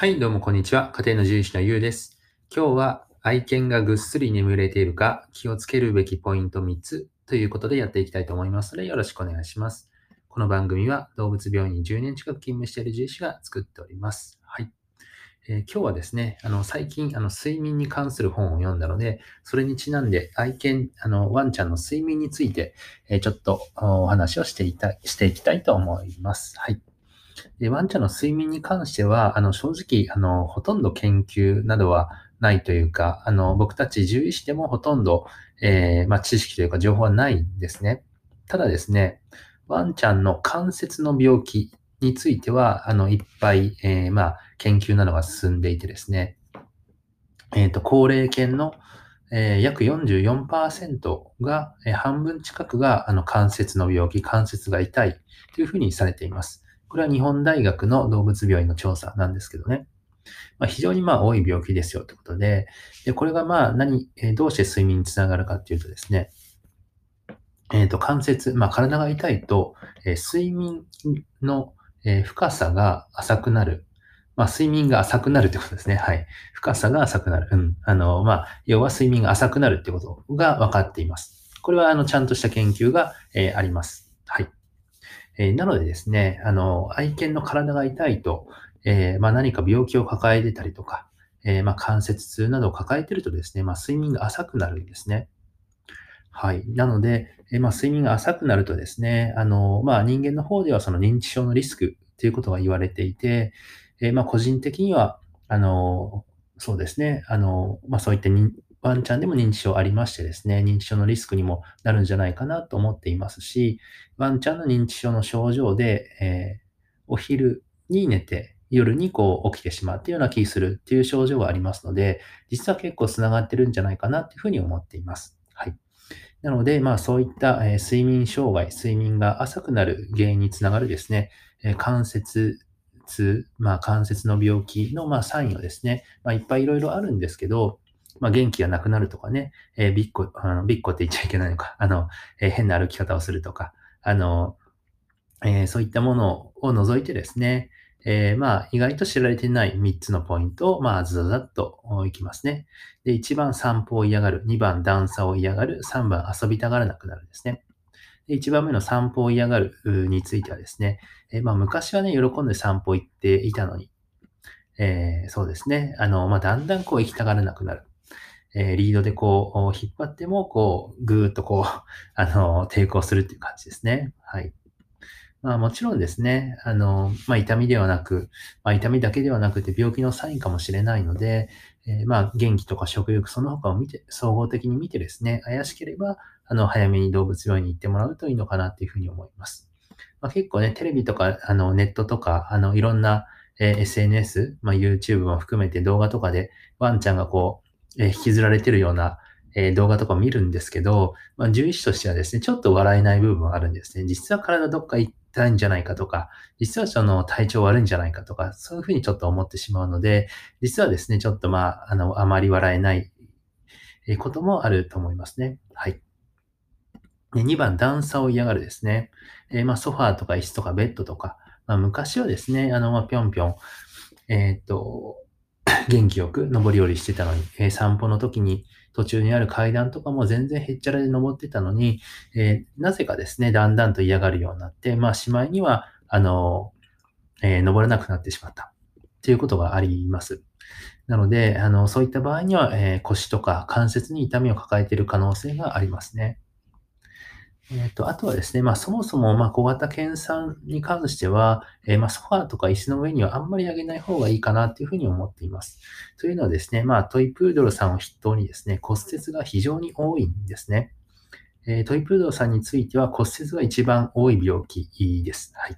はい、どうもこんにちは。家庭の獣医師のゆうです。今日は愛犬がぐっすり眠れているか気をつけるべきポイント3つということでやっていきたいと思いますのでよろしくお願いします。この番組は動物病院に10年近く勤務している獣医師が作っております。はい。えー今日はですね、あの最近あの睡眠に関する本を読んだので、それにちなんで愛犬、あのワンちゃんの睡眠について、えーちょっとお話をしていたしていきたいと思います。はい。で、ワンちゃんの睡眠に関しては、あの、正直、あの、ほとんど研究などはないというか、あの、僕たち獣医師でもほとんど、えーまあ、知識というか情報はないんですね。ただですね、ワンちゃんの関節の病気については、あの、いっぱい、えーまあ、研究などが進んでいてですね、えっ、と、高齢犬の、えー約44%が、えー半分近くが、あの、関節の病気、関節が痛いというふうにされています。これは日本大学の動物病院の調査なんですけどね。まあ、非常にまあ多い病気ですよということで、でこれがまあ何、えどうして睡眠につながるかっていうとですね、えっ、と、関節、まあ体が痛いと、え睡眠の、え深さが浅くなる。まあ睡眠が浅くなるってことですね。はい。深さが浅くなる。うん。あの、まあ、要は睡眠が浅くなるってことが分かっています。これはあの、ちゃんとした研究が、えーあります。はい。えなのでですね、あの、愛犬の体が痛いと、えーまあ、何か病気を抱えてたりとか、えーまあ、関節痛などを抱えてるとですね、まあ、睡眠が浅くなるんですね。はい。なので、えまあ、睡眠が浅くなるとですね、あの、まあ、人間の方ではその認知症のリスクということが言われていて、えまあ、個人的には、あの、そうですね、あの、まあ、そういったワンちゃんでも認知症ありましてですね、認知症のリスクにもなるんじゃないかなと思っていますし、ワンちゃんの認知症の症状で、えーお昼に寝て、夜にこう起きてしまうっていうような気するっていう症状がありますので、実は結構つながってるんじゃないかなっていうふうに思っています。はい。なので、まあそういった、えー睡眠障害、睡眠が浅くなる原因につながるですね、えー関節痛、まあ関節の病気のまあサインをですね、まあいっぱいいろいろあるんですけど、まあ元気がなくなるとかね、えーびっこ、あの、びっこって言っちゃいけないのか、あの、えー変な歩き方をするとか、あの、えーそういったものを除いてですね、えーまあ、意外と知られてない3つのポイントを、まあ、ずざっといきますね。で、1番散歩を嫌がる、2番段差を嫌がる、3番遊びたがらなくなるですね。で1番目の散歩を嫌がるについてはですね、えーまあ、昔はね、喜んで散歩行っていたのに、えーそうですね、あの、まあ、だんだんこう行きたがらなくなる。えーリードでこう、引っ張っても、こう、ぐーっとこう、あの、抵抗するっていう感じですね。はい。まあもちろんですね、あの、まあ痛みではなく、まあ痛みだけではなくて病気のサインかもしれないので、えーまあ元気とか食欲その他を見て、総合的に見てですね、怪しければ、あの、早めに動物病院に行ってもらうといいのかなっていうふうに思います。まあ結構ね、テレビとか、あの、ネットとか、あの、いろんな、えー SNS、まあ YouTube も含めて動画とかで、ワンちゃんがこう、え引きずられてるような、え動画とか見るんですけど、まあ、獣医師としてはですね、ちょっと笑えない部分あるんですね。実は体どっか痛いんじゃないかとか、実はその体調悪いんじゃないかとか、そういうふうにちょっと思ってしまうので、実はですね、ちょっとまあ、あの、あまり笑えないえこともあると思いますね。はい。で2番、段差を嫌がるですね。えーまあ、ソファーとか椅子とかベッドとか、まあ、昔はですね、あの、ま、ぴょんぴょん、えーっと、元気よく登り降りしてたのに、えー散歩の時に途中にある階段とかも全然へっちゃらで登ってたのに、えーなぜかですね、だんだんと嫌がるようになって、まあ、しまいには、あの、えー登れなくなってしまった。ということがあります。なので、あの、そういった場合には、えー腰とか関節に痛みを抱えている可能性がありますね。えっと、あとはですね、まあ、そもそも、まあ、小型犬さんに関しては、えーまあ、ソファーとか椅子の上にはあんまり上げない方がいいかなというふうに思っています。というのはですね、まあ、トイプードルさんを筆頭にですね、骨折が非常に多いんですね。えートイプードルさんについては骨折が一番多い病気です。はい。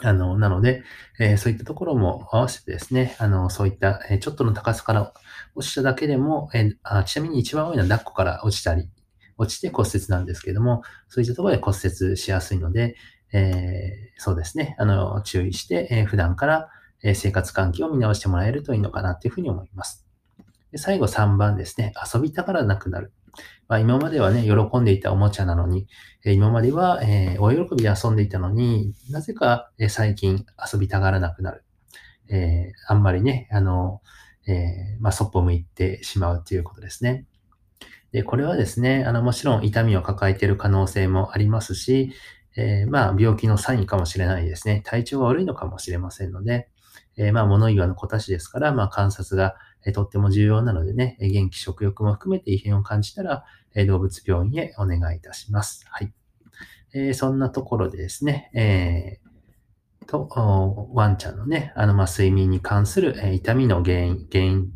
あの、なので、えーそういったところも合わせてですね、あの、そういった、えーちょっとの高さから落ちただけでも、えーあちなみに一番多いのは抱っこから落ちたり、落ちて骨折なんですけども、そういったところで骨折しやすいので、えーそうですね、あの、注意して、えー普段から、え生活環境を見直してもらえるといいのかなというふうに思います。で最後3番ですね、遊びたがらなくなる。まあ、今まではね、喜んでいたおもちゃなのに、え今までは、えーお喜びで遊んでいたのになぜか、え最近遊びたがらなくなる。えー、あんまりね、あの、えー、まあ、そっぽ向いてしまうということですね。で、これはですね、あの、もちろん痛みを抱えている可能性もありますし、えー、まあ、病気のサインかもしれないですね。体調が悪いのかもしれませんので、えー、まあ、物言わぬ子たちですから、まあ、観察が、えー、とっても重要なのでね、元気、食欲も含めて異変を感じたら、えー、動物病院へお願いいたします。はい。えー、そんなところでですね、えー、と、ワンちゃんのね、あの、ま、睡眠に関する、えー、痛みの原因、原因、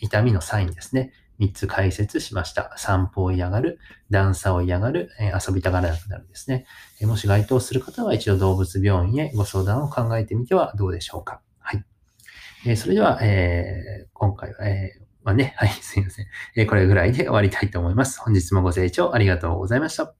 痛みのサインですね。3つ解説しました。散歩を嫌がる、段差を嫌がる、え遊びたがらなくなるですね。えもし該当する方は一度動物病院へご相談を考えてみてはどうでしょうか。はい。えそれでは、えー、今回は、えー、まあね、はい、すいません。えこれぐらいで終わりたいと思います。本日もご清聴ありがとうございました。